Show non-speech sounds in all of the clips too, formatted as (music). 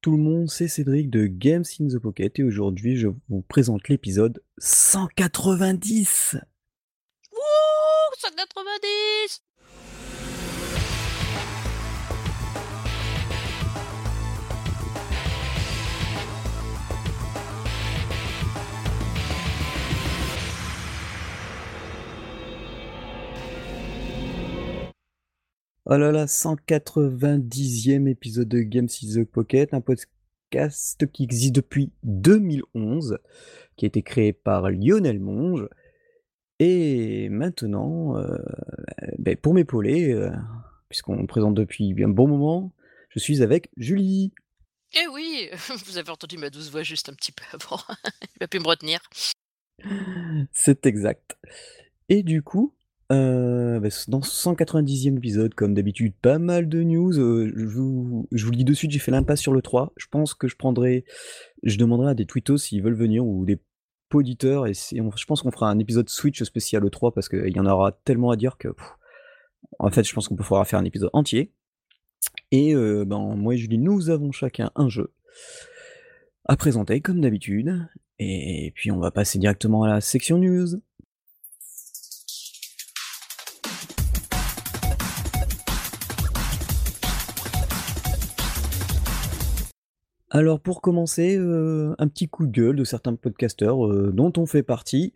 tout le monde, c'est Cédric de Games in the Pocket et aujourd'hui je vous présente l'épisode 190 Wouh 190 Oh là là, 190e épisode de Games in the Pocket, un podcast qui existe depuis 2011, qui a été créé par Lionel Monge. Et maintenant, euh, ben, pour m'épauler, euh, puisqu'on me présente depuis un bon moment, je suis avec Julie. Eh oui, (laughs) vous avez entendu ma douce voix juste un petit peu avant. (laughs) Il va plus me retenir. C'est exact. Et du coup, Heu, bah, dans ce 190e épisode, comme d'habitude, pas mal de news, heu, je vous je vous le dis de suite, j'ai fait l'impasse sur le 3. Je pense que je prendrai je demanderai à des twittos s'ils veulent venir ou des poditeurs et je pense qu'on fera un épisode Switch spécial le 3 parce qu'il y en aura tellement à dire que en fait, je pense qu'on faudra faire un épisode entier et heu, ben, moi et Julie, nous avons chacun un jeu à présenter comme d'habitude et puis on va passer directement à la section news. Alors pour commencer, heu, un petit coup de gueule de certains podcasteurs, heu, dont on fait partie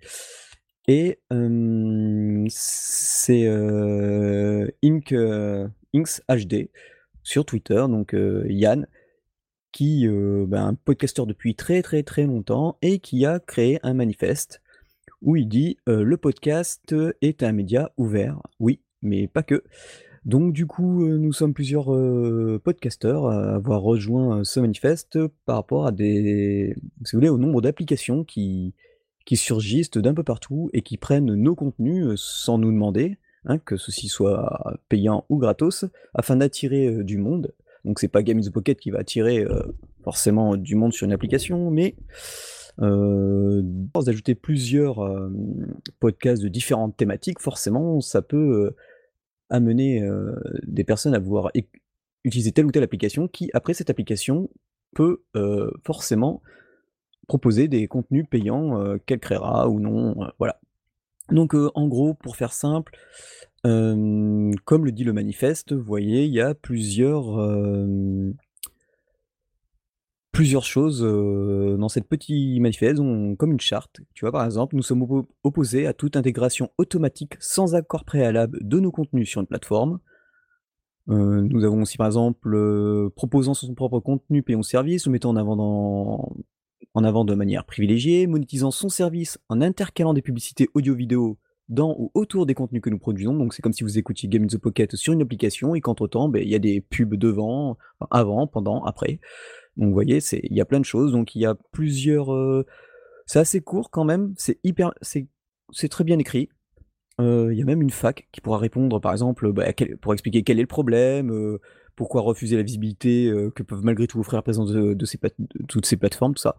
et hem, c'est, heu, Ink, heu, HD sur Twitter, donc Yann, qui, heu, ben, un podcasteur depuis très, très, très longtemps et qui a créé un manifeste où il dit, «Le podcast est un média ouvert». Oui, mais pas que. Donc du coup, heu, nous sommes plusieurs, heu, podcasteurs à avoir rejoint, heu, ce manifeste par rapport à des si vous voulez, au nombre d'applications qui qui surgissent d'un peu partout et qui prennent nos contenus, sans nous demander, hein, que ceci soit payant ou gratos, afin d'attirer, du monde. Donc c'est pas Game in the Pocket qui va attirer, forcément du monde sur une application, mais d'ajouter plusieurs, podcasts de différentes thématiques, forcément ça peut, amener des personnes à vouloir utiliser telle ou telle application qui, après cette application, peut forcément proposer des contenus payants qu'elle créera ou non. voilà. Donc en gros, pour faire simple, comme le dit le manifeste, vous voyez, il y a plusieurs plusieurs choses dans cette petite manifeste, comme une charte. Tu vois, par exemple, nous sommes opposés à toute intégration automatique sans accord préalable de nos contenus sur une plateforme. nous avons aussi, par exemple, proposant son propre contenu payant service, ou mettant en avant, en avant de manière privilégiée, monétisant son service en intercalant des publicités audio-vidéo dans ou autour des contenus que nous produisons. Donc c'est comme si vous écoutiez Game in the Pocket sur une application et qu'entre-temps, ben, il y a des pubs devant, avant, pendant, après. Donc vous voyez, il y a plein de choses. Donc il y a plusieurs. Euh, c'est assez court quand même. C'est hyper, c'est très bien écrit. Euh, il y a même une fac qui pourra répondre, par exemple, bah, pour expliquer quel est le problème, euh, pourquoi refuser la visibilité que peuvent malgré tout offrir la présence de, toutes ces plateformes, tout ça.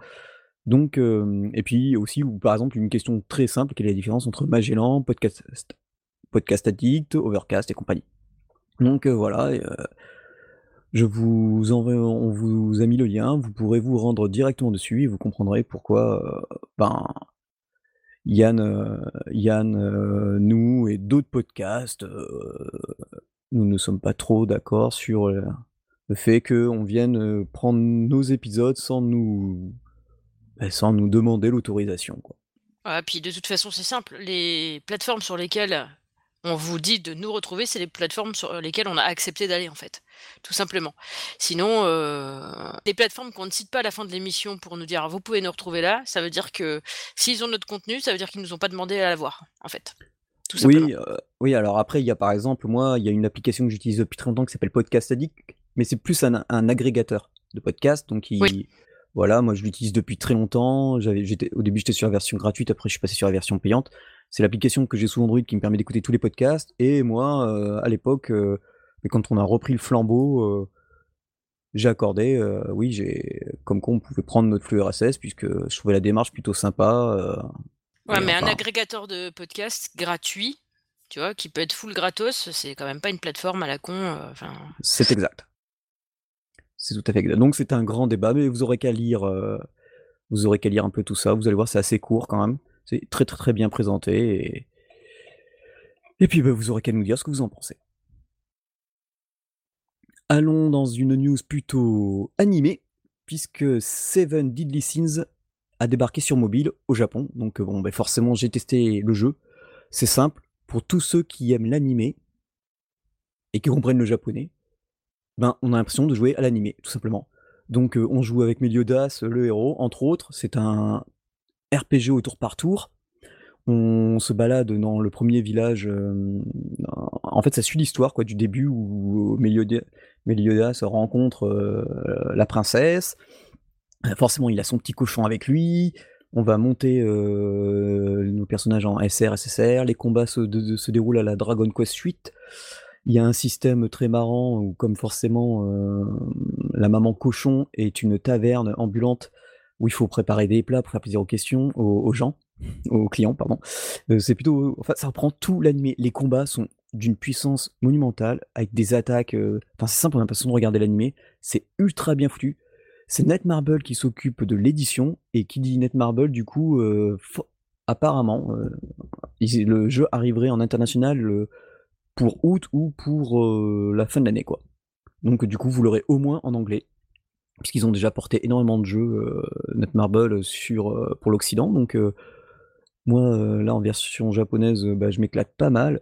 Donc, et puis aussi, par exemple, une question très simple, quelle est la différence entre Magellan, Podcast, Podcast Addict, Overcast et compagnie. Donc voilà, je vous envoie, on vous a mis le lien, vous pourrez vous rendre directement dessus et vous comprendrez pourquoi euh, ben, Yann, euh, Yann euh, nous et d'autres podcasts, nous ne sommes pas trop d'accord sur le fait qu'on vienne prendre nos épisodes sans nous, ben, sans nous demander l'autorisation. Quoi. puis de toute façon, c'est simple. Les plateformes sur lesquelles on vous dit de nous retrouver, c'est les plateformes sur lesquelles on a accepté d'aller, en fait, tout simplement. Sinon, euh, les plateformes qu'on ne cite pas à la fin de l'émission pour nous dire vous pouvez nous retrouver là, ça veut dire que s'ils ont notre contenu, ça veut dire qu'ils nous ont pas demandé à la voir, en fait. Tout oui, euh, oui, alors après, il y a par exemple, moi, il y a une application que j'utilise depuis très longtemps qui s'appelle Podcast Addict, mais c'est plus un, agrégateur de podcasts, donc Voilà, moi je l'utilise depuis très longtemps. J'avais, j'étais, au début j'étais sur la version gratuite, après je suis passé sur la version payante. C'est l'application que j'ai sous Android qui me permet d'écouter tous les podcasts. Et moi, euh, à l'époque, euh, quand on a repris le flambeau, euh, j'ai accordé, oui, j'ai comme quoi on pouvait prendre notre flux RSS, puisque je trouvais la démarche plutôt sympa. ouais, mais un agrégateur de podcasts gratuit, tu vois, qui peut être full gratos, c'est quand même pas une plateforme à la con. C'est exact. C'est tout à fait exact. Donc c'est un grand débat, mais vous aurez qu'à lire, vous aurez qu'à lire un peu tout ça. Vous allez voir, c'est assez court quand même. C'est très, très, très bien présenté et puis, bah, vous aurez qu'à nous dire ce que vous en pensez. Allons dans une news plutôt animée, puisque Seven Deadly Sins a débarqué sur mobile au Japon. Donc bon, bah, forcément, j'ai testé le jeu. C'est simple, pour tous ceux qui aiment l'animé et qui comprennent le japonais, ben, on a l'impression de jouer à l'animé, tout simplement. Donc euh, on joue avec Meliodas, le héros, entre autres. C'est un RPG au tour par tour. On se balade dans le premier village. euh, en fait, ça suit l'histoire quoi, du début où Meliodas, rencontre euh, la princesse. Euh, Forcément, il a son petit cochon avec lui. On va monter nos personnages en SR, SSR. Les combats se, déroulent à la Dragon Quest 8. Il y a un système très marrant où, comme forcément, la maman cochon est une taverne ambulante où il faut préparer des plats pour faire plaisir aux questions, aux, gens, (laughs) aux clients, pardon. Euh, c'est plutôt, enfin, ça reprend tout l'animé. Les combats sont d'une puissance monumentale avec des attaques. euh, Enfin, c'est simple, on a l'impression de regarder l'animé. C'est ultra bien foutu. C'est Netmarble qui s'occupe de l'édition et qui dit Netmarble, du coup, euh, apparemment, le jeu arriverait en international pour août ou pour la fin de l'année, quoi. Donc, du coup, vous l'aurez au moins en anglais, puisqu'ils ont déjà porté énormément de jeux euh, Netmarble sur, euh, pour l'Occident. Donc, euh, moi, euh, là, en version japonaise, euh, bah, je m'éclate pas mal.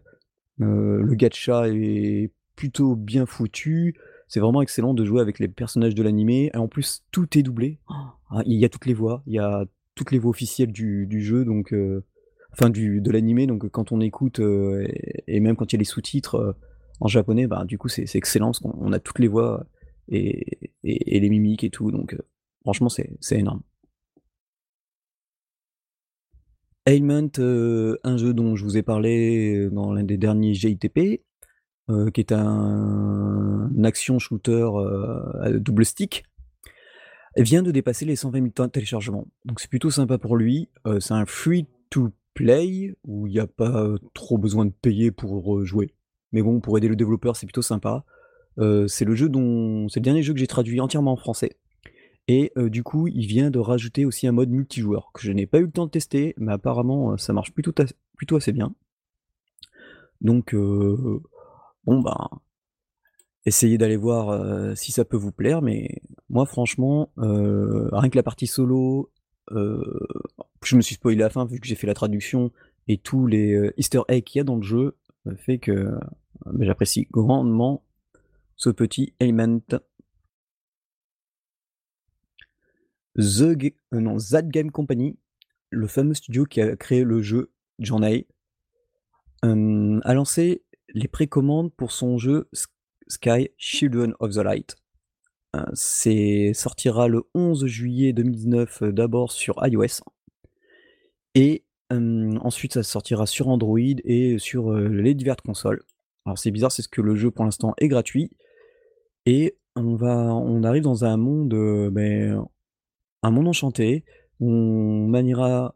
Euh, le gacha est plutôt bien foutu. C'est vraiment excellent de jouer avec les personnages de l'animé. Et en plus, tout est doublé. Ah, Il y a toutes les voix, il y a toutes les voix officielles du, du jeu, donc euh, enfin du, de l'animé. Donc quand on écoute euh, et, et même quand il y a les sous-titres euh, en japonais, bah, du coup c'est excellent parce qu'on on a toutes les voix et, les mimiques et tout. Donc euh, franchement, c'est énorme. Ailment, euh, un jeu dont je vous ai parlé dans l'un des derniers GITP, euh, qui est un, action shooter euh, à double stick, vient de dépasser les 120 000 temps de téléchargement. Donc c'est plutôt sympa pour lui. Euh, c'est un free to play où il n'y a pas trop besoin de payer pour jouer. Mais bon, pour aider le développeur, c'est plutôt sympa. C'est le jeu dont c'est le dernier jeu que j'ai traduit entièrement en français. Et du coup, il vient de rajouter aussi un mode multijoueur que je n'ai pas eu le temps de tester, mais apparemment ça marche plutôt, as- plutôt assez bien. Donc bon ben, essayez d'aller voir si ça peut vous plaire, mais moi franchement, rien que la partie solo, je me suis spoilé la fin vu que j'ai fait la traduction et tous les Easter eggs qu'il y a dans le jeu fait que ben, j'apprécie grandement ce petit element. The, euh, Game Company, le fameux studio qui a créé le jeu Journey, euh, a lancé les précommandes pour son jeu Sky Children of the Light. Euh, c'est sortira le 11 juillet 2019 euh, d'abord sur iOS et ensuite ça sortira sur Android et sur les diverses consoles. Alors c'est bizarre, c'est ce que le jeu pour l'instant est gratuit et on va, on arrive dans un monde, euh, ben, un monde enchanté. On maniera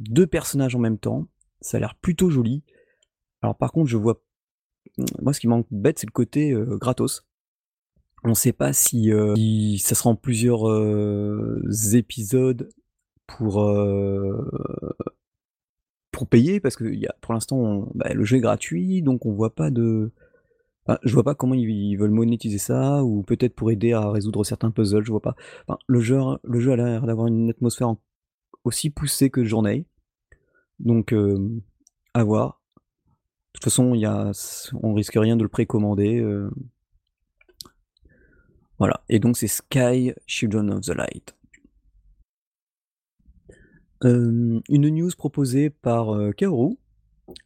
deux personnages en même temps. Ça a l'air plutôt joli. Alors par contre, je vois, moi ce qui manque bête, c'est le côté euh, gratos. On ne sait pas si, euh, ça sera en plusieurs euh, épisodes pour, payer, parce que pour l'instant, bah, le jeu est gratuit, donc on voit pas de... je vois pas comment ils, veulent monétiser ça, ou peut-être pour aider à résoudre certains puzzles, je vois pas. Le, jeu, a l'air d'avoir une atmosphère aussi poussée que Journey, donc euh, à voir. De toute façon, y a, on risque rien de le précommander. euh, Voilà, et donc c'est Sky Children of the Light. Euh, une news proposée par Kaoru,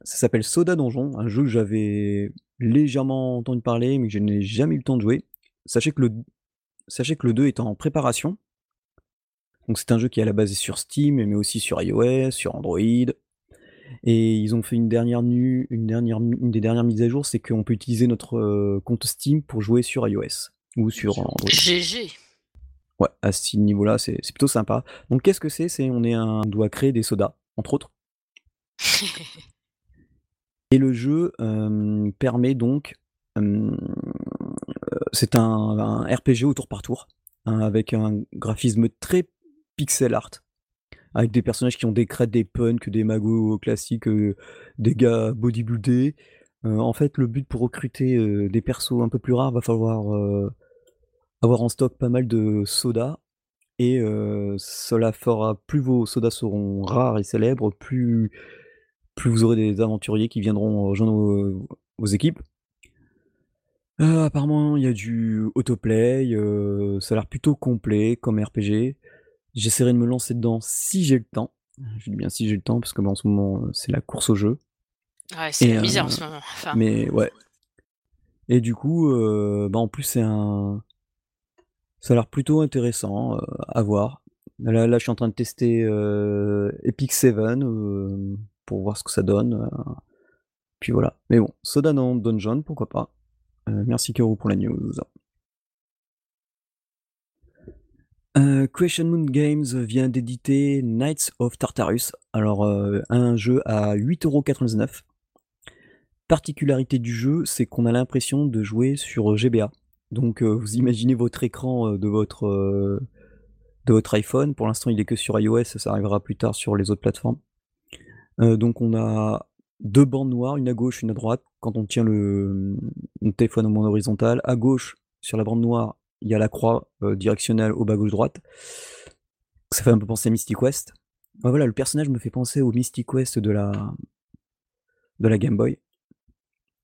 ça s'appelle Soda Donjon, un jeu que j'avais légèrement entendu parler mais que je n'ai jamais eu le temps de jouer. Sachez que le, sachez que le 2 est en préparation. Donc c'est un jeu qui est à la base est sur Steam mais aussi sur iOS, sur Android. Et ils ont fait une dernière nu, une dernière, une des dernières mises à jour, c'est qu'on peut utiliser notre euh, compte Steam pour jouer sur iOS ou sur Android. GG. Ouais, à ce niveau-là, c'est c'est plutôt sympa. Donc qu'est-ce que c'est? C'est on est un, on doit créer des sodas, entre autres. (laughs) Et le jeu permet donc, c'est un RPG au tour par tour, hein, avec un graphisme très pixel art. Avec des personnages qui ont des crêtes, des punks, des magos classiques, des gars bodybuildés. En fait, le but pour recruter, des persos un peu plus rares, va falloir, avoir en stock pas mal de sodas et cela fera plus vos sodas seront rares et célèbres, plus plus vous aurez des aventuriers qui viendront rejoindre vos vos équipes. Heu, apparemment, il y a du autoplay, heu, ça a l'air plutôt complet comme RPG. J'essaierai de me lancer dedans si j'ai le temps. Je dis bien si j'ai le temps parce que, bah, en ce moment, c'est la course au jeu. Ouais, c'est heu, misère en ce moment, enfin mais ouais. Et du coup, bah, en plus c'est un ça a l'air plutôt intéressant, à voir. Là là, je suis en train de tester, Epic Seven, heu, pour voir ce que ça donne, heu, puis voilà. Mais bon, Soda no Dungeon, pourquoi pas. Heu, merci Kero pour la news. Heu, Question Moon Games vient d'éditer Knights of Tartarus. Alors, un jeu à 8,99 €. Particularité du jeu, c'est qu'on a l'impression de jouer sur GBA. Donc, vous imaginez votre écran, de votre, de votre iPhone. Pour l'instant, il est que sur iOS, ça arrivera plus tard sur les autres plateformes. Donc on a 2 bandes noires, une à gauche, une à droite, quand on tient le, téléphone en mode horizontal. À gauche, sur la bande noire, il y a la croix, directionnelle au bas, gauche, droite. Ça fait un peu penser à Mystic. Bah, voilà, le personnage me fait penser au Mystic Quest de la de la Game Boy.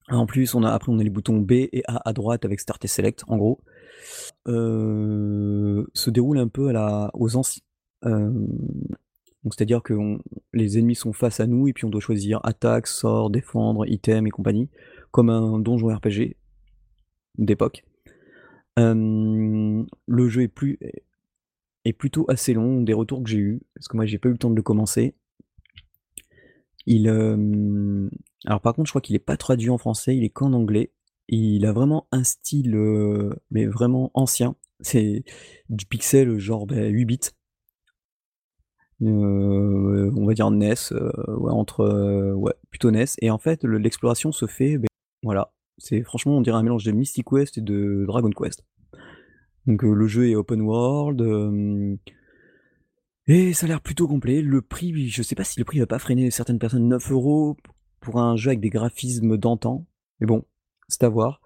En plus, on a après on a les boutons B et A à droite avec Start et Select, en gros. Se déroule un peu à la aux anci hem, donc c'est-à-dire que les ennemis sont face à nous et puis on doit choisir attaque, sort, défendre, item et compagnie, comme un donjon RPG d'époque. Le jeu est plus est plutôt assez long, des retours que j'ai eus, parce que moi j'ai pas eu le temps de le commencer. Il, par contre, je crois qu'il est pas traduit en français, il est qu'en anglais. Il a vraiment un style, heu, mais vraiment ancien. C'est du pixel, genre, bah, 8 bits. Heu, on va dire NES, heu, ouais, entre, heu, ouais, plutôt NES et en fait, le l'exploration se fait, beh, voilà, c'est franchement, on dirait un mélange de Mystic Quest et de Dragon Quest. Donc, heu, le jeu est open world, et ça a l'air plutôt complet. Le prix, je sais pas si le prix va pas freiner certaines personnes. 9 € p pour un jeu avec des graphismes d'antan, mais bon, c'est à voir.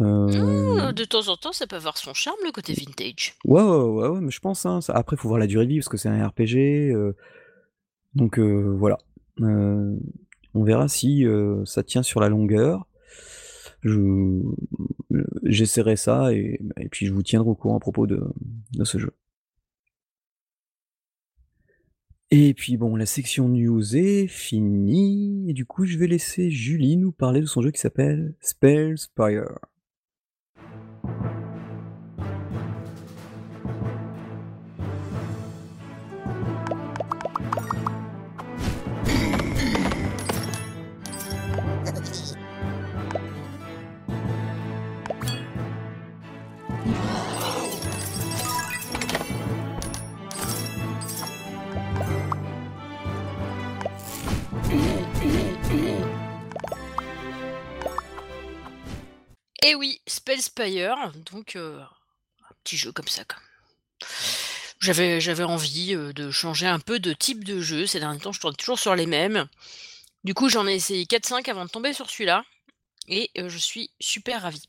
Mmh, Heu de temps en temps, ça peut avoir son charme, le côté vintage. Ouais, ouais, ouais, ouais, mais je pense, hein, ça après, il faut voir la durée de vie parce que c'est un RPG, heu, donc heu, voilà. On verra si, ça tient sur la longueur. Je j'essaierai ça et et puis je vous tiendrai au courant à propos de de ce jeu. Et puis bon, la section news est finie et du coup, je vais laisser Julie nous parler de son jeu qui s'appelle Spellspire. Et oui, Spellspire, donc heu, un petit jeu comme ça, quoi. J'avais j'avais envie, heu, de changer un peu de type de jeu. Ces derniers temps, je tourne toujours sur les mêmes. Du coup, j'en ai essayé 4-5 avant de tomber sur celui-là et heu, je suis super ravie.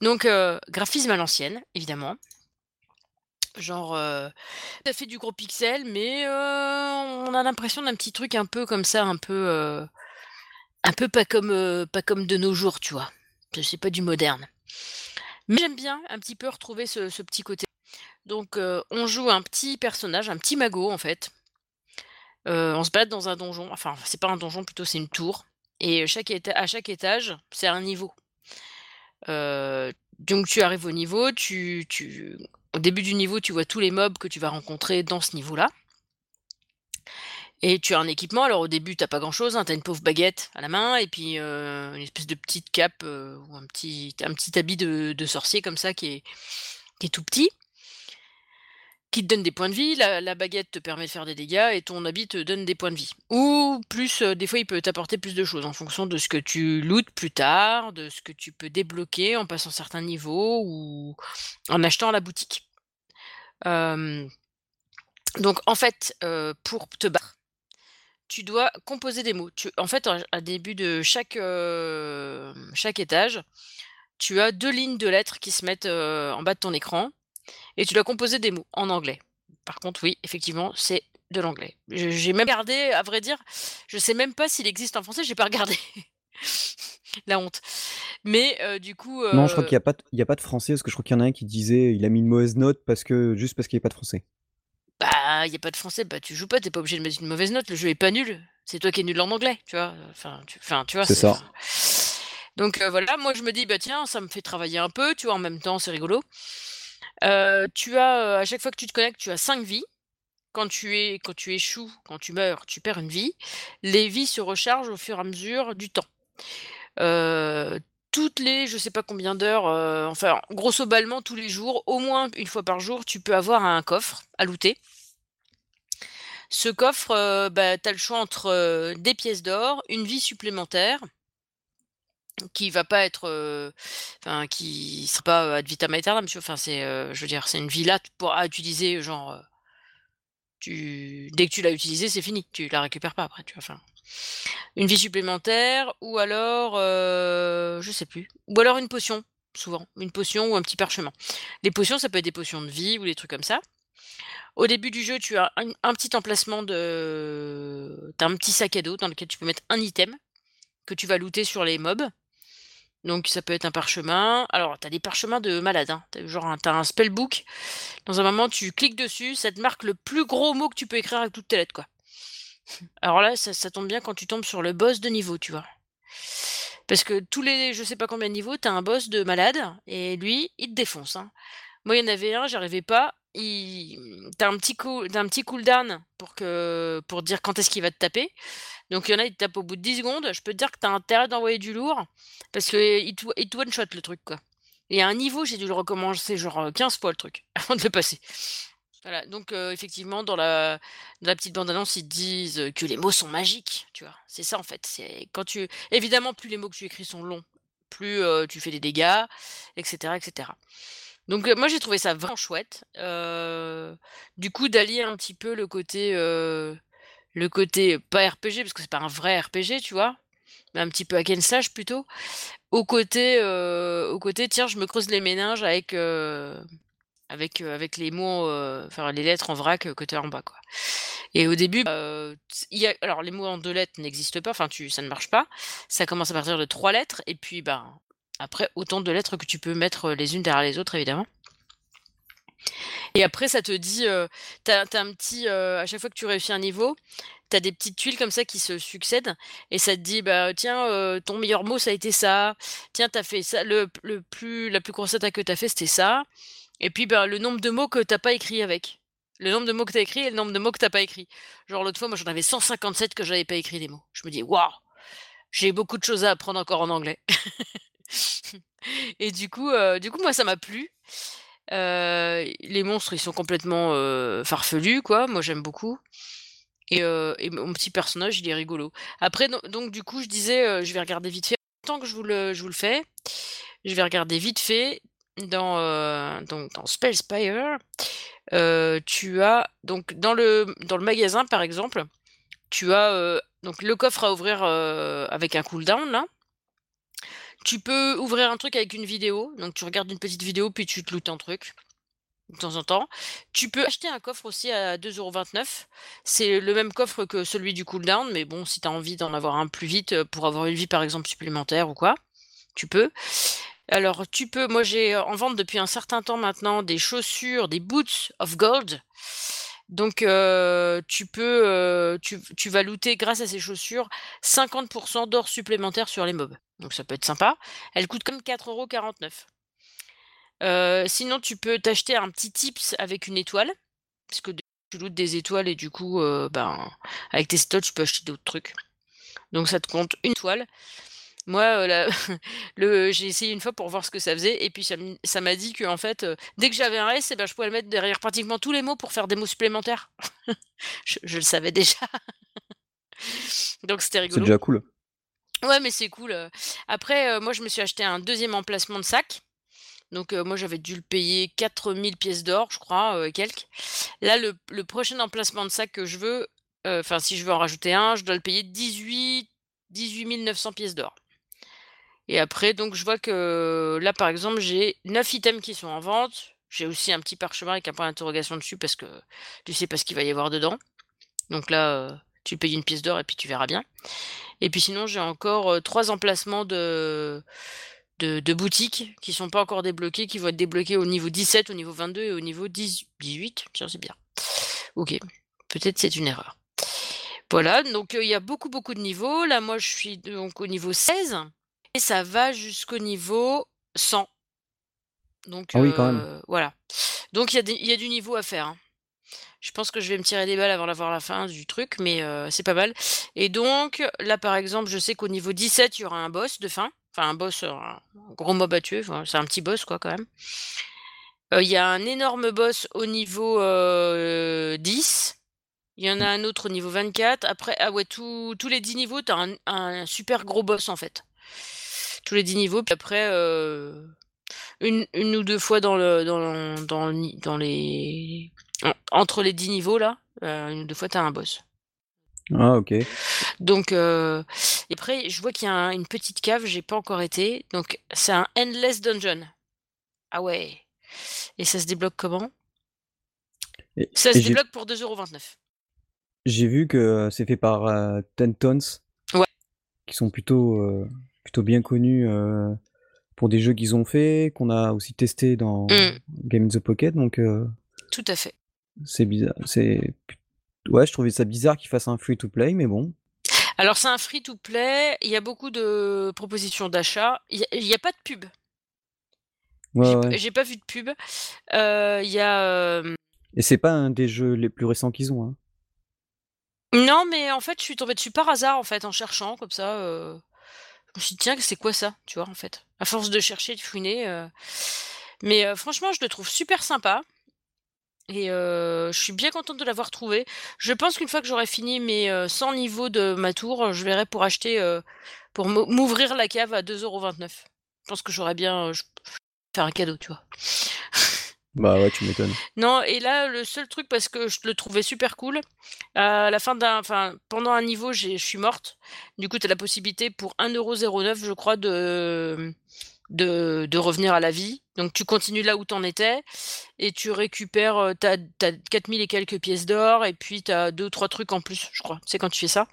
Donc graphisme à l'ancienne, évidemment. Genre, ça fait du gros pixel, mais on a l'impression d'un petit truc un peu comme ça, un peu, un peu pas comme, pas comme de nos jours, tu vois? C'est pas du moderne. Mais j'aime bien un petit peu retrouver ce petit côté. Donc heu, on joue un petit personnage, un petit mago, en fait. Heu, on se balade dans un donjon, enfin, c'est pas un donjon, plutôt c'est une tour et à chaque étage, c'est un niveau. Heu, donc tu arrives au niveau, tu tu au début du niveau, tu vois tous les mobs que tu vas rencontrer dans ce niveau-là et tu as un équipement. Alors au début, tu as pas grand-chose, hein, tu as une pauvre baguette à la main et puis, heu, une espèce de petite cape, heu, ou un petit habit de sorcier comme ça qui est tout petit qui te donne des points de vie. La, baguette te permet de faire des dégâts et ton habit te donne des points de vie. Ou plus, euh, des fois, il peut t'apporter plus de choses en fonction de ce que tu lootes plus tard, de ce que tu peux débloquer en passant certains niveaux ou en achetant à la boutique. donc, en fait, euh, pour te battre, tu dois composer des mots. Tu, en fait, à début de chaque, euh, chaque étage, tu as deux lignes de lettres qui se mettent en bas de ton écran et tu dois composer des mots en anglais. Par contre, oui, effectivement, c'est de l'anglais. J'ai même regardé, à vrai dire, je sais même pas s'il existe en français, j'ai pas regardé. (laughs) La honte. Mais du coup. Non, je crois qu'il n'y a, pas de, a pas de français, parce que je crois qu'il y en a un qui disait il a mis une mauvaise note parce que, juste parce qu'il n'y a pas de français. Bah, il n'y a pas de français, bah tu joues pas, t'es pas obligé de mettre une mauvaise note, le jeu est pas nul. C'est toi qui es nul en anglais, tu vois. Enfin, tu, enfin, tu vois. C'est ça. Donc voilà, moi je me dis, bah tiens, ça me fait travailler un peu, tu vois, en même temps, c'est rigolo tu as, à chaque fois que tu te connectes, tu as 5 vies. Quand tu es quand tu échoues, quand tu meurs, tu perds une vie. Les vies se rechargent au fur et à mesure du temps. Toutes les je sais pas combien d'heures, enfin grosso ballement tous les jours, au moins une fois par jour, tu peux avoir un coffre à looter. Ce coffre, bah, tu as le choix entre, des pièces d'or, une vie supplémentaire qui va pas être, enfin qui sera pas ad vitam aeternam, monsieur. Enfin c'est, je veux dire, c'est une villa pour à utiliser genre, tu dès que tu l'as utilisée, c'est fini, tu la récupères pas après, tu vois? Une vie supplémentaire ou alors, je sais plus, ou alors une potion, souvent, une potion ou un petit parchemin. Les potions, ça peut être des potions de vie ou des trucs comme ça. Au début du jeu, tu as un, petit emplacement de, tu as un petit sac à dos dans lequel tu peux mettre un item que tu vas looter sur les mobs. Donc ça peut être un parchemin. Alors, tu as des parchemins de malade. Hein. Genre, tu as un spellbook. Dans un moment, tu cliques dessus, ça te marque le plus gros mot que tu peux écrire avec toutes tes lettres, quoi. Alors là, ça, tombe bien quand tu tombes sur le boss de niveau, tu vois. Parce que tous les, je sais pas combien de niveaux, tu as un boss de malade, et lui, il te défonce. Hein. Moi, il y en avait un, j'arrivais pas. Il... T'as un petit un petit cooldown pour dire quand est-ce qu'il va te taper. Donc il y en a, ils te tapent au bout de 10 secondes. Je peux te dire que tu as intérêt d'envoyer du lourd parce qu'il te, te one-shot le truc, quoi. Et à un niveau, j'ai dû le recommencer genre 15 fois le truc (laughs) avant de le passer. Voilà, donc effectivement, dans la, petite bande-annonce, ils disent que les mots sont magiques, tu vois? C'est ça en fait. C'est quand tu, évidemment, plus les mots que tu écris sont longs, plus tu fais des dégâts, etc., etc. Donc moi j'ai trouvé ça vraiment chouette. du coup d'allier un petit peu le côté le côté pas RPG parce que c'est pas un vrai RPG, tu vois, mais un petit peu à slash plutôt. Au côté, au côté, tiens, je me creuse les méninges avec avec avec les mots, enfin les lettres en vrac que tu as en bas, quoi. Et au début, il y a, alors les mots en deux lettres n'existent pas, enfin ça ne marche pas. Ça commence à partir de trois lettres et puis ben après autant de lettres que tu peux mettre les unes derrière les autres, évidemment. Et après, ça te dit, tu as, un petit, à chaque fois que tu réussis un niveau, tu as des petites tuiles comme ça qui se succèdent et ça te dit, bah tiens, ton meilleur mot, ça a été ça. Tiens, tu as fait ça. Le, plus, la plus grosse attaque que tu as fait, c'était ça. Et puis, bah, le nombre de mots que t'as pas écrit avec. Le nombre de mots que tu as écrit et le nombre de mots que t'as pas écrit. Genre, l'autre fois, moi, j'en avais 157 que j'avais pas écrit des mots. Je me dis, waouh, j'ai beaucoup de choses à apprendre encore en anglais. (laughs) et du coup, du coup, moi, ça m'a plu les monstres, ils sont complètement farfelus, quoi. Moi, j'aime beaucoup. Et, mon petit personnage, il est rigolo. Après, donc, du coup, je disais, je vais regarder vite fait. Tant que je vous le, je vous le fais, je vais regarder vite fait dans, donc, dans Spellspire. tu as donc dans le dans le magasin par exemple, tu as donc le coffre à ouvrir avec un cooldown. Tu peux ouvrir un truc avec une vidéo, donc tu regardes une petite vidéo puis tu te lootes un truc de temps en temps. Tu peux acheter un coffre aussi à 2,29€. C'est le même coffre que celui du cooldown, mais bon, si tu as envie d'en avoir un plus vite euh, pour avoir une vie par exemple supplémentaire ou quoi, tu peux. Alors tu peux, moi j'ai en vente depuis un certain temps maintenant des chaussures, des boots of gold. Donc tu peux, tu, vas looter grâce à ces chaussures 50% d'or supplémentaire sur les mobs. Donc ça peut être sympa. Elle coûte comme 4,49€. sinon tu peux t'acheter un petit tips avec une étoile. Parce que tu lootes des étoiles et du coup, ben, avec tes stocks, tu peux acheter d'autres trucs. Donc ça te compte une étoile. Moi, heu, la (laughs) le j'ai essayé une fois pour voir ce que ça faisait et puis ça m ça m'a dit qu'en fait, heu, dès que j'avais un S et ben, je pouvais le mettre derrière pratiquement tous les mots pour faire des mots supplémentaires. (laughs) Je je le savais déjà. (laughs) Donc c'était C'est rigolo. déjà cool. Ouais, mais c'est cool. Après, moi, je me suis acheté un 2e emplacement de sac. Donc, moi, j'avais dû le payer 4000 pièces d'or, je crois, quelques. Là, le le prochain emplacement de sac que je veux, enfin, si je veux en rajouter un, je dois le payer 18-18 900 pièces d'or. Et après, donc je vois que là, par exemple, j'ai 9 items qui sont en vente. J'ai aussi un petit parchemin avec un point d'interrogation dessus parce que tu sais pas ce qu'il va y avoir dedans. Donc là, heu, tu payes 1 pièce d'or et puis tu verras bien. Et puis sinon, j'ai encore, heu, 3 emplacements de de boutiques qui sont pas encore débloqués, qui vont être débloqués au niveau 17, au niveau 22 et au niveau 10-18. Tiens, c'est bien. OK, peut-être c'est une erreur. Voilà, donc heu, il y a beaucoup, beaucoup de niveaux. Là, moi, je suis donc au niveau 16 et ça va jusqu'au niveau 100. Donc Ah oui, quand même. heu, voilà. Donc il y a des il y a du niveau à faire, hein. Je pense que je vais me tirer des balles avant d'avoir la fin du truc, mais heu, c'est pas mal. Et donc là, par exemple, je sais qu'au niveau 17, il y aura un boss de fin, enfin un boss, heu, un gros mob à tuer, enfin, c'est un petit boss quoi, quand même. Il y a un énorme boss au niveau, heu, 10. Il y en a Mmh. un autre au niveau 24. Après ah ouais, tous tous les 10 niveaux, tu as un un super gros boss, en fait. Tous les 10 niveaux, puis après, heu, une une ou 2 fois dans le dans dans le ni dans les en entre les 10 niveaux là, heu, 1 ou 2 fois, tu as un boss. Ah OK. Donc heu, et après, je vois qu'il y a un une petite cave, j'ai pas encore été, donc c'est un endless dungeon. Ah ouais! Et ça se débloque comment? Et Ça se débloque pour 2,29 €. j'ai vu que c'est fait par, heu, Ten-Tons Ouais. qui sont plutôt, plutôt bien connus, heu, pour des jeux qu'ils ont faits, qu'on a aussi testés dans Mmh. Game in the Pocket, donc heu Tout à fait. c'est bizarre, c'est ouais, je trouvais ça bizarre qu'ils fassent un free to play, mais bon. Alors c'est un free to play, il y a beaucoup de propositions d'achat. Il y a pas de pub. Ouais, J'ai p ouais. j'ai pas vu de pub. Heu, il y a, Et c'est pas un des jeux les plus récents qu'ils ont, hein? Non, mais en fait, je suis tombée dessus par hasard, en fait, en cherchant comme ça, je me suis dit: «Tiens, c'est quoi ça?» tu vois, en fait? À force de chercher, de fouiner, heu, mais heu, franchement, je le trouve super sympa et heu, je suis bien contente de l'avoir trouvé. Je pense qu'une fois que j'aurai fini mes, heu, 100 niveaux de ma tour, je verrai pour acheter, pour m'o m'ouvrir la cave à 2,29 €. Je pense que j'aurais bien, faire un cadeau, tu vois? (laughs) Bah ouais, tu m'étonnes. Non et là, le seul truc parce que je le trouvais super cool, à la fin d'un enfin, pendant un niveau, j'ai je suis morte. Du coup, tu as la possibilité pour 1,09 €, je crois, de, de de revenir à la vie. Donc tu continues là où tu en étais et tu récupères, tu as as 4000 et quelques pièces d'or et puis tu as 2-3 trucs en plus, je crois. Sais, quand tu fais ça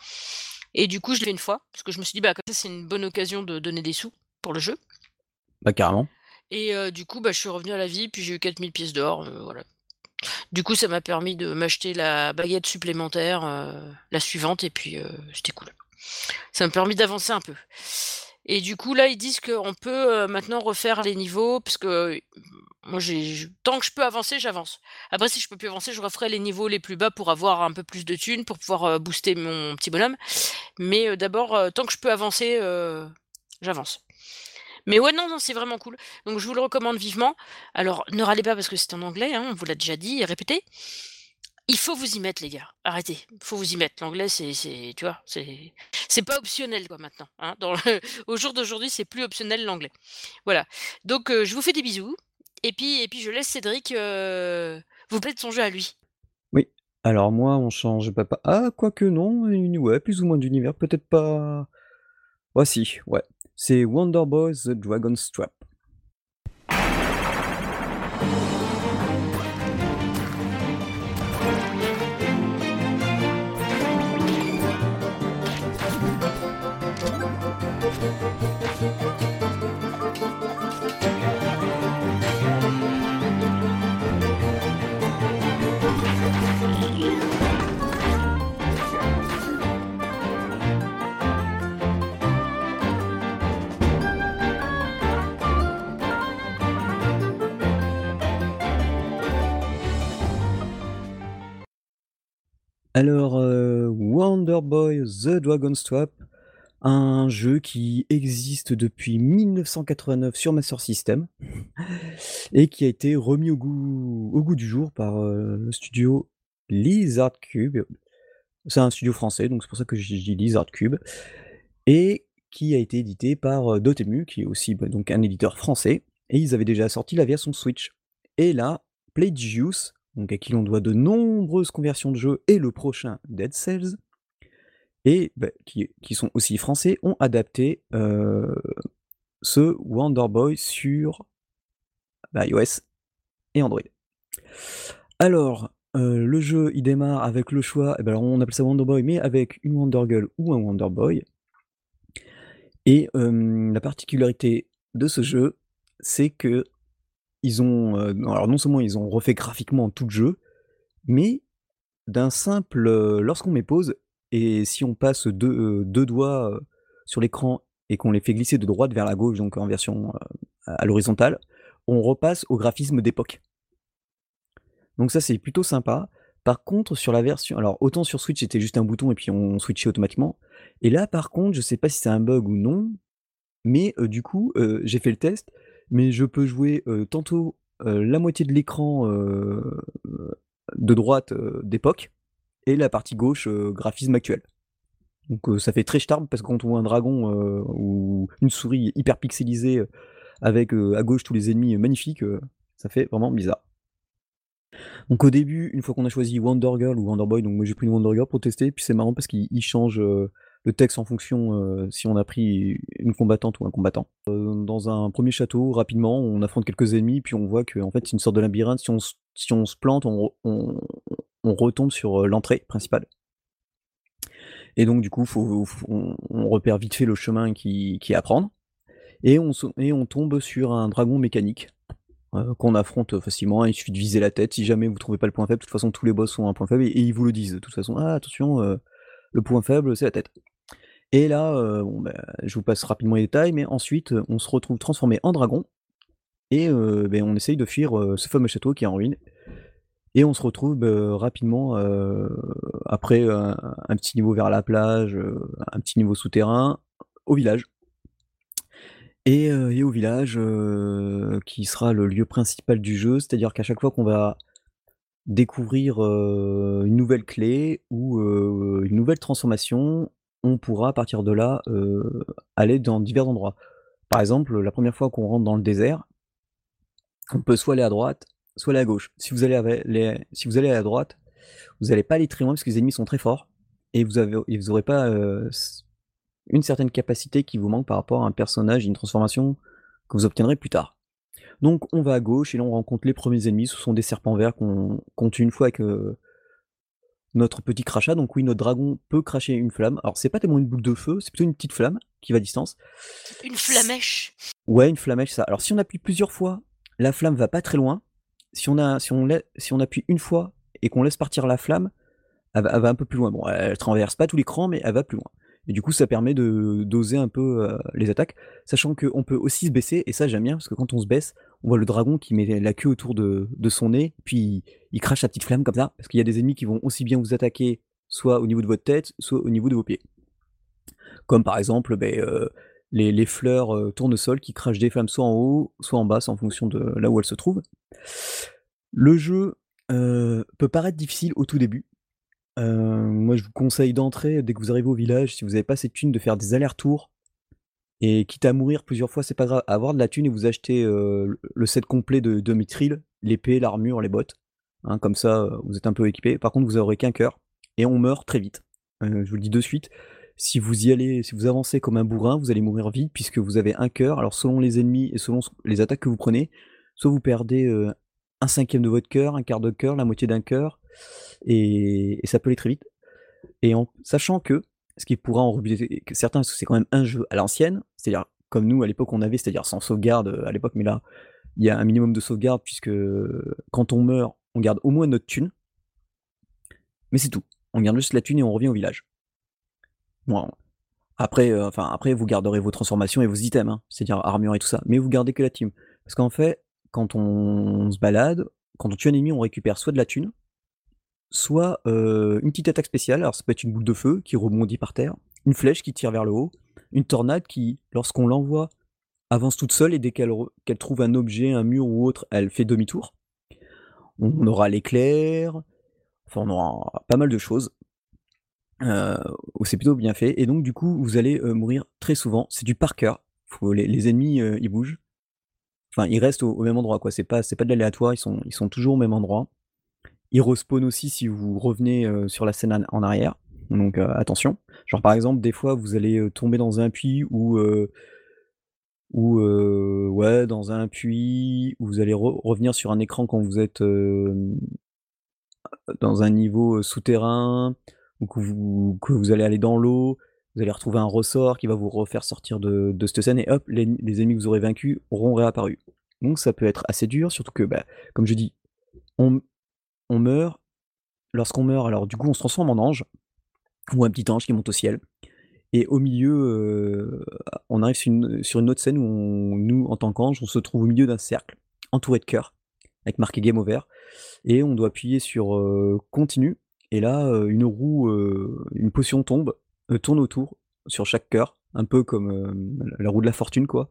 et du coup, je l'ai fait une fois parce que je me suis dit: «Bah, comme ça, c'est une bonne occasion de donner des sous pour le jeu» Bah carrément. Et du coup, bah, je suis revenue à la vie, puis j'ai eu 4000 pièces d'or, voilà. Du coup, ça m'a permis de m'acheter la baguette supplémentaire, la suivante et puis, c'était cool. Ça m'a permis d'avancer un peu et du coup, là, ils disent qu'on peut, maintenant refaire les niveaux parce que, moi, j'ai tant que je peux avancer, j'avance. Après, si je peux plus avancer, je referai les niveaux les plus bas pour avoir un peu plus de thunes, pour pouvoir, booster mon petit bonhomme, mais d'abord, tant que je peux avancer, j'avance. Mais ouais, non, non, c'est vraiment cool. Donc je vous le recommande vivement. Alors, ne râlez pas parce que c'est en anglais, hein, on vous l'a déjà dit et répété. Il faut vous y mettre les gars, arrêtez, il faut vous y mettre. L'anglais, c'est tu vois, c'est c'est pas optionnel, quoi, maintenant, hein. (laughs) Au jour d'aujourd'hui, c'est plus optionnel l'anglais. Voilà, donc heu, je vous fais des bisous et puis et puis je laisse Cédric, heu, vous parler de son à lui. Oui, alors moi, on change pas pas ah quoique non, ouais, plus ou moins d'univers, peut-être pas ouais si, ouais. C'est Wonder Boy: The Dragon's Trap. Alors, heu, Wonder Boy: The Dragon's Trap, Un jeu qui existe depuis 1989 sur Master System (laughs) et qui a été remis au goût au goût du jour par, heu, le studio Lizard Cube. C'est un studio français, donc c'est pour ça que j'ai dit Lizard Cube et qui a été édité par, heu, Dotemu, qui est aussi, bah, donc un éditeur français et ils avaient déjà sorti la version Switch et là, Playdigious, donc à qui l'on doit de nombreuses conversions de jeux et le prochain Dead Cells et bah, qui sont aussi français, ont adapté, heu, ce Wonder Boy sur, bah, iOS et Android. Alors, heu, le jeu, il démarre avec le choix bah, alors on appelle ça Wonder Boy, mais avec une Wonder Girl ou un Wonder Boy et hem, la particularité de ce jeu, c'est qu'ils ont, heu, alors non seulement ils ont refait graphiquement tout le jeu, mais d'un simple, heu, lorsqu'on met pause et si on passe deux, heu, 2 doigts, sur l'écran et qu'on les fait glisser de droite vers la gauche, donc en version, à l'horizontale, on repasse au graphisme d'époque. Donc ça, c'est plutôt sympa. Par contre, sur la version alors autant sur Switch, c'était juste un bouton et puis on switchait automatiquement et là, par contre, je sais pas si c'est un bug ou non, mais du coup, j'ai fait le test, mais je peux jouer, tantôt, la moitié de l'écran, de droite, d'époque et la partie gauche, graphisme actuel. Donc ça fait très Starbg parce que quand on voit un dragon, ou une souris hyper pixelisée, avec, à gauche tous les ennemis, magnifiques, ça fait vraiment bizarre. Donc au début, une fois qu'on a choisi Wonder Girl ou Wonder Boy, donc moi j'ai pris une Wonder Girl pour tester, puis c'est marrant parce qu'il il change, le texte en fonction, heu, si on a pris une combattante ou un combattant. Heu, dans un 1er château, rapidement, on affronte quelques ennemis, puis on voit qu'en fait c'est une sorte de labyrinthe. Si on si on se plante, on on retombe sur, heu, l'entrée principale. Et donc du coup, faut on repère vite fait le chemin qui qui est à prendre et on et on tombe sur un dragon mécanique, qu'on affronte facilement. Il suffit de viser la tête si jamais vous trouvez pas le point faible. De toute façon, tous les boss ont un point faible et ils vous le disent de toute façon: «Ah attention, le point faible, c'est la tête» et là, bon, bah, je vous passe rapidement les détails, mais ensuite, on se retrouve transformé en dragon et heu, beh, on essaye de fuir, ce fameux château qui est en ruine et on se retrouve, bah, rapidement, après un petit niveau vers la plage, un petit niveau souterrain, au village. Et au village, qui sera le lieu principal du jeu, c'est-à-dire qu'à chaque fois qu'on va découvrir, une nouvelle clé ou une nouvelle transformation, on pourra à partir de là, heu, aller dans divers endroits. Par exemple, la 1re fois qu'on rentre dans le désert on peut soit aller à droite, soit aller à gauche. Si vous allez les si vous allez à droite, vous allez pas aller très loin parce que les ennemis sont très forts et vous avez et vous aurez pas, heu, c une certaine capacité qui vous manque par rapport à un personnage une transformation que vous obtiendrez plus tard. Donc on va à gauche et là on rencontre les premiers ennemis, ce sont des serpents verts qu'on tue une fois heu, notre petit crachat. Donc oui, notre dragon peut cracher une flamme. Alors c'est pas tellement une boule de feu, c'est plutôt une petite flamme qui va à distance. Une S flammèche? Ouais, une flammèche, c'est ça. Alors si on appuie plusieurs fois, la flamme va pas très loin. Si on a si on lai si on appuie une fois et qu'on laisse partir la flamme, elle va elle va un peu plus loin. Bon, elle traverse pas tout l'écran, mais elle va plus loin et du coup, ça permet de doser un peu, heu, les attaques. Sachant qu'on peut aussi se baisser et ça j'aime bien parce que quand on se baisse, on voit le dragon qui met la queue autour de son nez, puis il crache sa petite flamme comme ça. Parce qu'il y a des ennemis qui vont aussi bien vous attaquer, soit au niveau de votre tête, soit au niveau de vos pieds. Comme par exemple, beh, heu, les fleurs, heu, tournesol qui crachent des flammes soit en haut, soit en bas, en fonction de là où elles se trouvent. Le jeu, heu, peut paraître difficile au tout début. Moi je vous conseille d'entrer dès que vous arrivez au village, si vous avez pas assez de thunes, de faire des allers-retours et quitte à mourir plusieurs fois, c'est pas grave. Avoir de la thune et vous achetez, le set complet de de mithril, l'épée, l'armure, les bottes, hein, comme ça, vous êtes un peu équipés. Par contre, vous aurez qu'1 cœur et on meurt très vite. Je vous le dis de suite, si vous y allez si vous avancez comme un bourrin, vous allez mourir vite puisque vous avez 1 cœur. Alors selon les ennemis et selon les attaques que vous prenez, soit vous perdez, heu, 1/5 de votre cœur, 1/4 de cœur, la moitié d'un cœur et et ça peut aller très vite et en sachant que, ce qui pourra en rebuter certains, parce que c'est quand même un jeu à l'ancienne, c'est-à-dire comme nous à l'époque on avait, c'est-à-dire sans sauvegarde, heu, à l'époque, mais là, il y a un minimum de sauvegarde puisque, quand on meurt, on garde au moins notre thune mais c'est tout. On garde juste la thune et on revient au village. Bon, après, heu, enfin après vous garderez vos transformations et vos items, hein, c'est-à-dire armure et tout ça, mais vous gardez que la thune. Parce qu'en fait, quand on se balade, quand on tue un ennemi, on récupère soit de la thune, soit, heu, une petite attaque spéciale. Alors ça peut être une boule de feu qui rebondit par terre, une flèche qui tire vers le haut une tornade qui, lorsqu'on l'envoie, avance toute seule et dès qu'elle trouve un objet, un mur ou autre, elle fait demi-tour. On aura l'éclair, enfin on aura pas mal de choses. Euh, c'est plutôt bien fait et donc du coup vous allez, mourir très souvent. C'est du par cœur. Les ennemis, ils bougent. Enfin ils restent au même endroit quoi, c'est pas pas de l'aléatoire, ils sont toujours au même endroit. Ils respawnent aussi si vous revenez, sur la scène en arrière, donc attention. Genre par exemple des fois vous allez, tomber dans un puits ou ou ouais dans un puits, où vous allez revenir sur un écran quand vous êtes, dans un niveau, souterrain ou que vous que vous allez aller dans l'eau, vous allez retrouver un ressort qui va vous refaire sortir de de cette scène et hop, les les ennemis que vous aurez vaincus auront réapparu. Donc ça peut être assez dur, surtout que, bah, comme je dis, on on meurt. Lorsqu'on meurt, alors du coup, on se transforme en ange ou un petit ange qui monte au ciel et au milieu, on arrive sur une autre scène où nous, en tant qu'ange, on se trouve au milieu d'un cercle entouré de cœurs avec marqué game over et on doit appuyer sur, continue et là, une roue, une potion tombe, tourne autour sur chaque cœur, un peu comme, la roue de la fortune quoi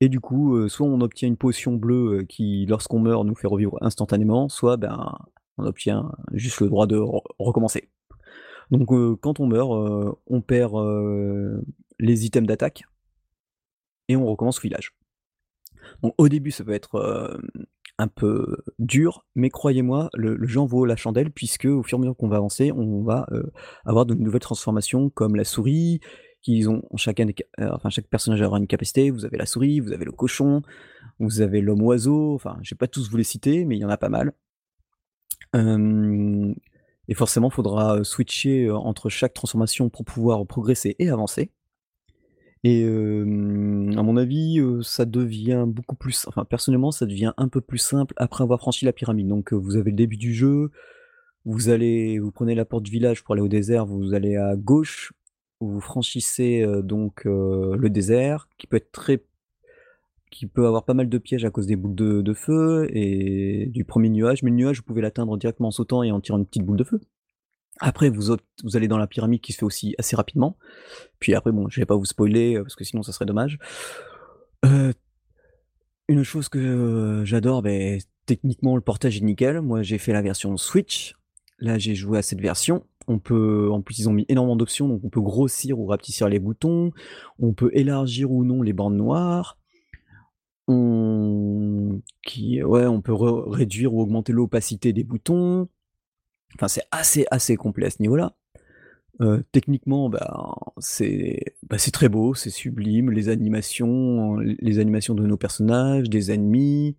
et du coup, soit on obtient une potion bleue, qui lorsqu'on meurt nous fait revivre instantanément, soit, ben, on obtient juste le droit de recommencer. Donc quand on meurt, on perd, les items d'attaque et on recommence au village. Au début ça peut être, un peu dur, mais croyez-moi, le jeu en vaut la chandelle puisque au fur et à mesure qu'on va avancer, on va, avoir de nouvelles transformations comme la souris, qu'ils ont chacun enfin chaque personnage aura une capacité. Vous avez la souris, vous avez le cochon, vous avez l'homme oiseau, enfin je vais pas tous vous les citer, mais il y en a pas mal. Et forcément, il faudra switcher entre chaque transformation pour pouvoir progresser et avancer. Et à mon avis, ça devient beaucoup plus enfin personnellement, ça devient un peu plus simple après avoir franchi la pyramide. Donc vous avez le début du jeu, vous allez vous prenez la porte du village pour aller au désert, vous allez à gauche, vous franchissez, donc le désert qui peut être très qui peut avoir pas mal de pièges à cause des boules de feu et du premier nuage, mais le nuage, vous pouvez l'atteindre directement en sautant et en tirant une petite boule de feu. Après vous allez dans la pyramide qui se fait aussi assez rapidement. Puis après bon, je vais pas vous spoiler, parce que sinon ça serait dommage. une chose que, j'adore, beh, techniquement le portage est nickel. Moi j'ai fait la version Switch, là j'ai joué à cette version. On peut en plus ils ont mis énormément d'options, donc on peut grossir ou rapetissir les boutons, on peut élargir ou non les bandes noires. On qui ouais, on peut réduire ou augmenter l'opacité des boutons. C'est assez, assez complet à ce niveau-là. techniquement, bah, c'est bah, c'est très beau, c'est sublime, les animations, les animations de nos personnages, des ennemis,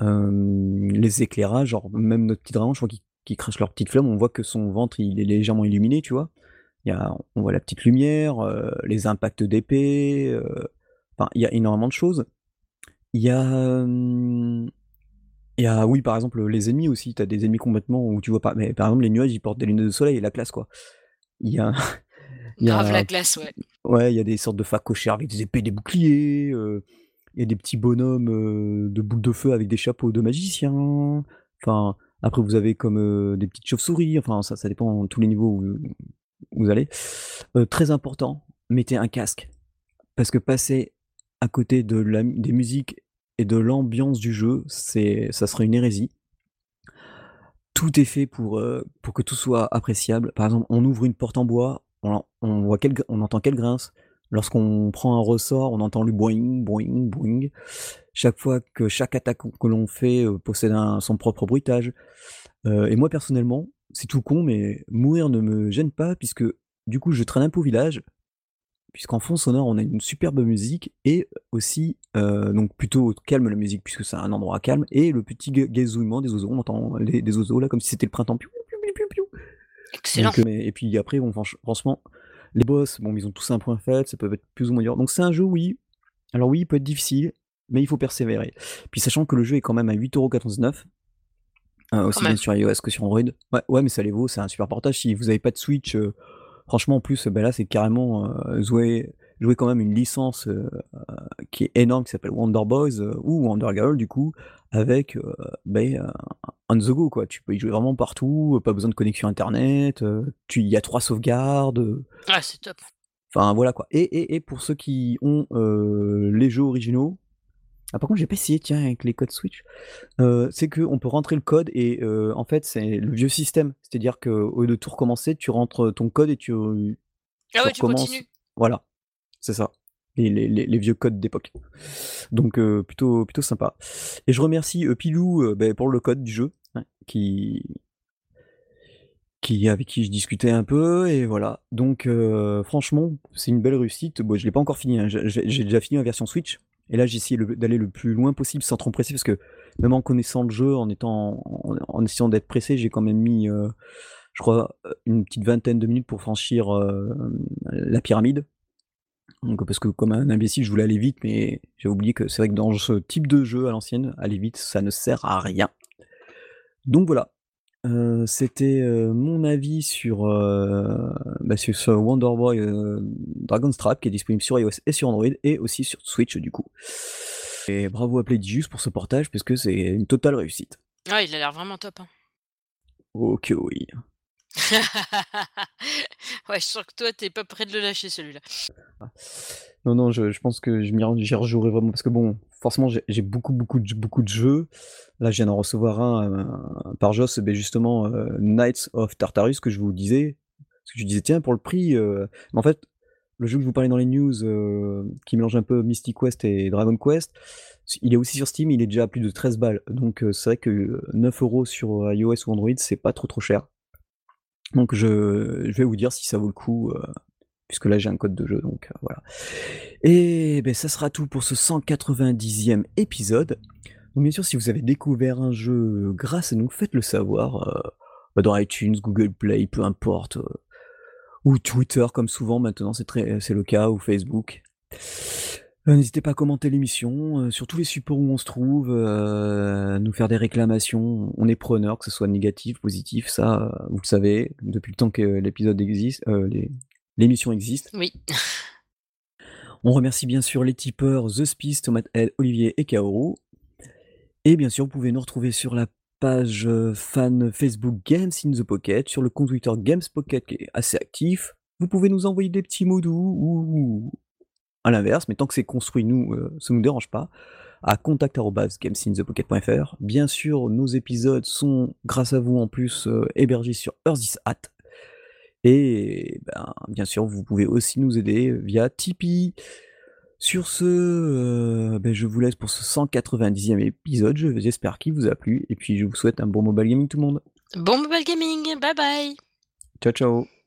les éclairages, genre même notre petit dragon, je crois qui crache leur petite flamme, on voit que son ventre, est légèrement illuminé, tu vois? On voit la petite lumière, les impacts d'épée, enfin, il y a énormément de choses. Il y a, il y a oui, par exemple, les ennemis aussi, tu as des ennemis complètement où tu vois pas mais par exemple, les nuages, ils portent des lunettes de soleil et la classe, quoi. Il y a (laughs) il y Grave la a classe, ouais. ouais, il y a des sortes de facochères avec des épées, des boucliers, il y a des petits bonhommes, de boules de feu avec des chapeaux de magiciens. Enfin, après vous avez comme, des petites chauves-souris, enfin ça ça dépend tous les niveaux où où vous allez. très important, mettez un casque. Parce que passer à côté de la des musiques et de l'ambiance du jeu, c'est ça serait une hérésie. Tout est fait pour, pour que tout soit appréciable. Par exemple, on ouvre une porte en bois, on voit quelle on entend quelle grince. Lorsqu'on prend un ressort, on entend le boing, boing, boing. Chaque fois que chaque attaque que l'on fait, possède un son propre bruitage. Heu et moi personnellement, c'est tout con, mais mourir ne me gêne pas puisque, du coup, je traîne un peu au village, puisqu'en fond sonore, on a une superbe musique et aussi, heu, donc plutôt calme la musique puisque c'est un endroit calme et le petit ga gazouillement des oiseaux, on entend les des oiseaux là comme si c'était le printemps. Piou, piou, piou, piou, piou. Excellent. Donc heu et puis après bon franch franchement, les boss, bon ils ont tous un point faible, ça peut être plus ou moins dur. Donc c'est un jeu oui, alors oui, il peut être difficile, mais il faut persévérer. Puis sachant que le jeu est quand même à 8,99 €, heu, Quand aussi bien sur iOS que sur Android. Ouais, ouais, mais ça les vaut, c'est un super portage. Si vous avez pas de Switch, heu, franchement en plus, bah là c'est carrément, heu, jouer jouer quand même une licence, heu, qui est énorme, qui s'appelle Wonder Boys, heu, ou Wonder Girl du coup, avec, on the go quoi. Tu peux y jouer vraiment partout, pas besoin de connexion internet, il y a 3 sauvegardes, Ah, c'est top. Enfin voilà quoi. Et, et, et pour ceux qui ont les jeux originaux, ah, par contre, j'ai pas essayé, tiens, avec les codes Switch. c'est qu'on peut rentrer le code et en fait, c'est le vieux système. C'est-à-dire qu'au lieu de tout recommencer, tu rentres ton code et tu, ah ouais, tu continues. Voilà, c'est ça. Les, les, les, vieux codes d'époque. Donc plutôt, plutôt sympa. Et je remercie Pilou ben, pour le code du jeu, hein, qui, qui avec qui je discutais un peu et voilà. Donc franchement, c'est une belle réussite. Bon, je l'ai pas encore fini. Hein. J'ai déjà fini en version Switch. Et là, j'ai essayé d'aller le plus loin possible sans trop presser parce que même en connaissant le jeu, en étant, en, essayant d'être pressé, j'ai quand même mis, je crois, une petite vingtaine de minutes pour franchir la pyramide. Donc, parce que comme un imbécile, je voulais aller vite, mais j'ai oublié que c'est vrai que dans ce type de jeu à l'ancienne, aller vite, ça ne sert à rien. Donc voilà, c'était, mon avis sur, bah, sur ce Wonder Boy, Dragon's Trap qui est disponible sur iOS et sur Android et aussi sur Switch du coup. Et bravo à Playdigious pour ce portage puisque c'est une totale réussite. Ah, il a l'air vraiment top, hein. OK oui. (laughs) Ouais, je sens que toi, t'es pas prêt de le lâcher celui-là. Non, non, je pense que je m'y j'y rejouerai vraiment parce que bon, forcément j'ai beaucoup, beaucoup de jeux. Là, je viens d'en recevoir un, par Joss, ben justement, Knights of Tartarus que je vous disais. Parce que je disais: «Tiens pour le prix, mais en fait, le jeu que je vous parlais dans les news, qui mélange un peu Mystic Quest et Dragon Quest, il est aussi sur Steam, il est déjà à plus de 13 balles. Donc c'est vrai que 9 euros sur iOS ou Android, c'est pas trop, trop cher. Donc je vais vous dire si ça vaut le coup, puisque là j'ai un code de jeu, donc voilà. Et ben ça sera tout pour ce 190e épisode. Bien sûr, si vous avez découvert un jeu grâce à nous, faites-le savoir bah, dans iTunes, Google Play, peu importe, ou Twitter comme souvent maintenant, c'est le cas, ou Facebook. Euh, n'hésitez pas à commenter l'émission euh, sur tous les supports où on se trouve, euh, nous faire des réclamations. On est preneur, que ce soit négatif, positif, ça, vous le savez, depuis le temps que l'épisode existe, l'émission existe. Oui. (laughs) On remercie bien sûr les tipeurs The Spice, Thomas L, Olivier et Kaoru. Et bien sûr, vous pouvez nous retrouver sur la page fan Facebook Games in the Pocket, sur le compte Twitter Games Pocket qui est assez actif. Vous pouvez nous envoyer des petits mots doux ou à l'inverse, mais tant que c'est construit, nous, euh, ça ne nous dérange pas, à contact.gamesinthepocket.fr. Bien sûr, nos épisodes sont, grâce à vous en plus, euh, hébergés sur Earthis Hat. Et ben, bien sûr, vous pouvez aussi nous aider via Tipeee. Sur ce, euh, ben, je vous laisse pour ce 190e épisode. J'espère qu'il vous a plu. Et puis, je vous souhaite un bon mobile gaming tout le monde. Bon mobile gaming, bye bye. Ciao, ciao.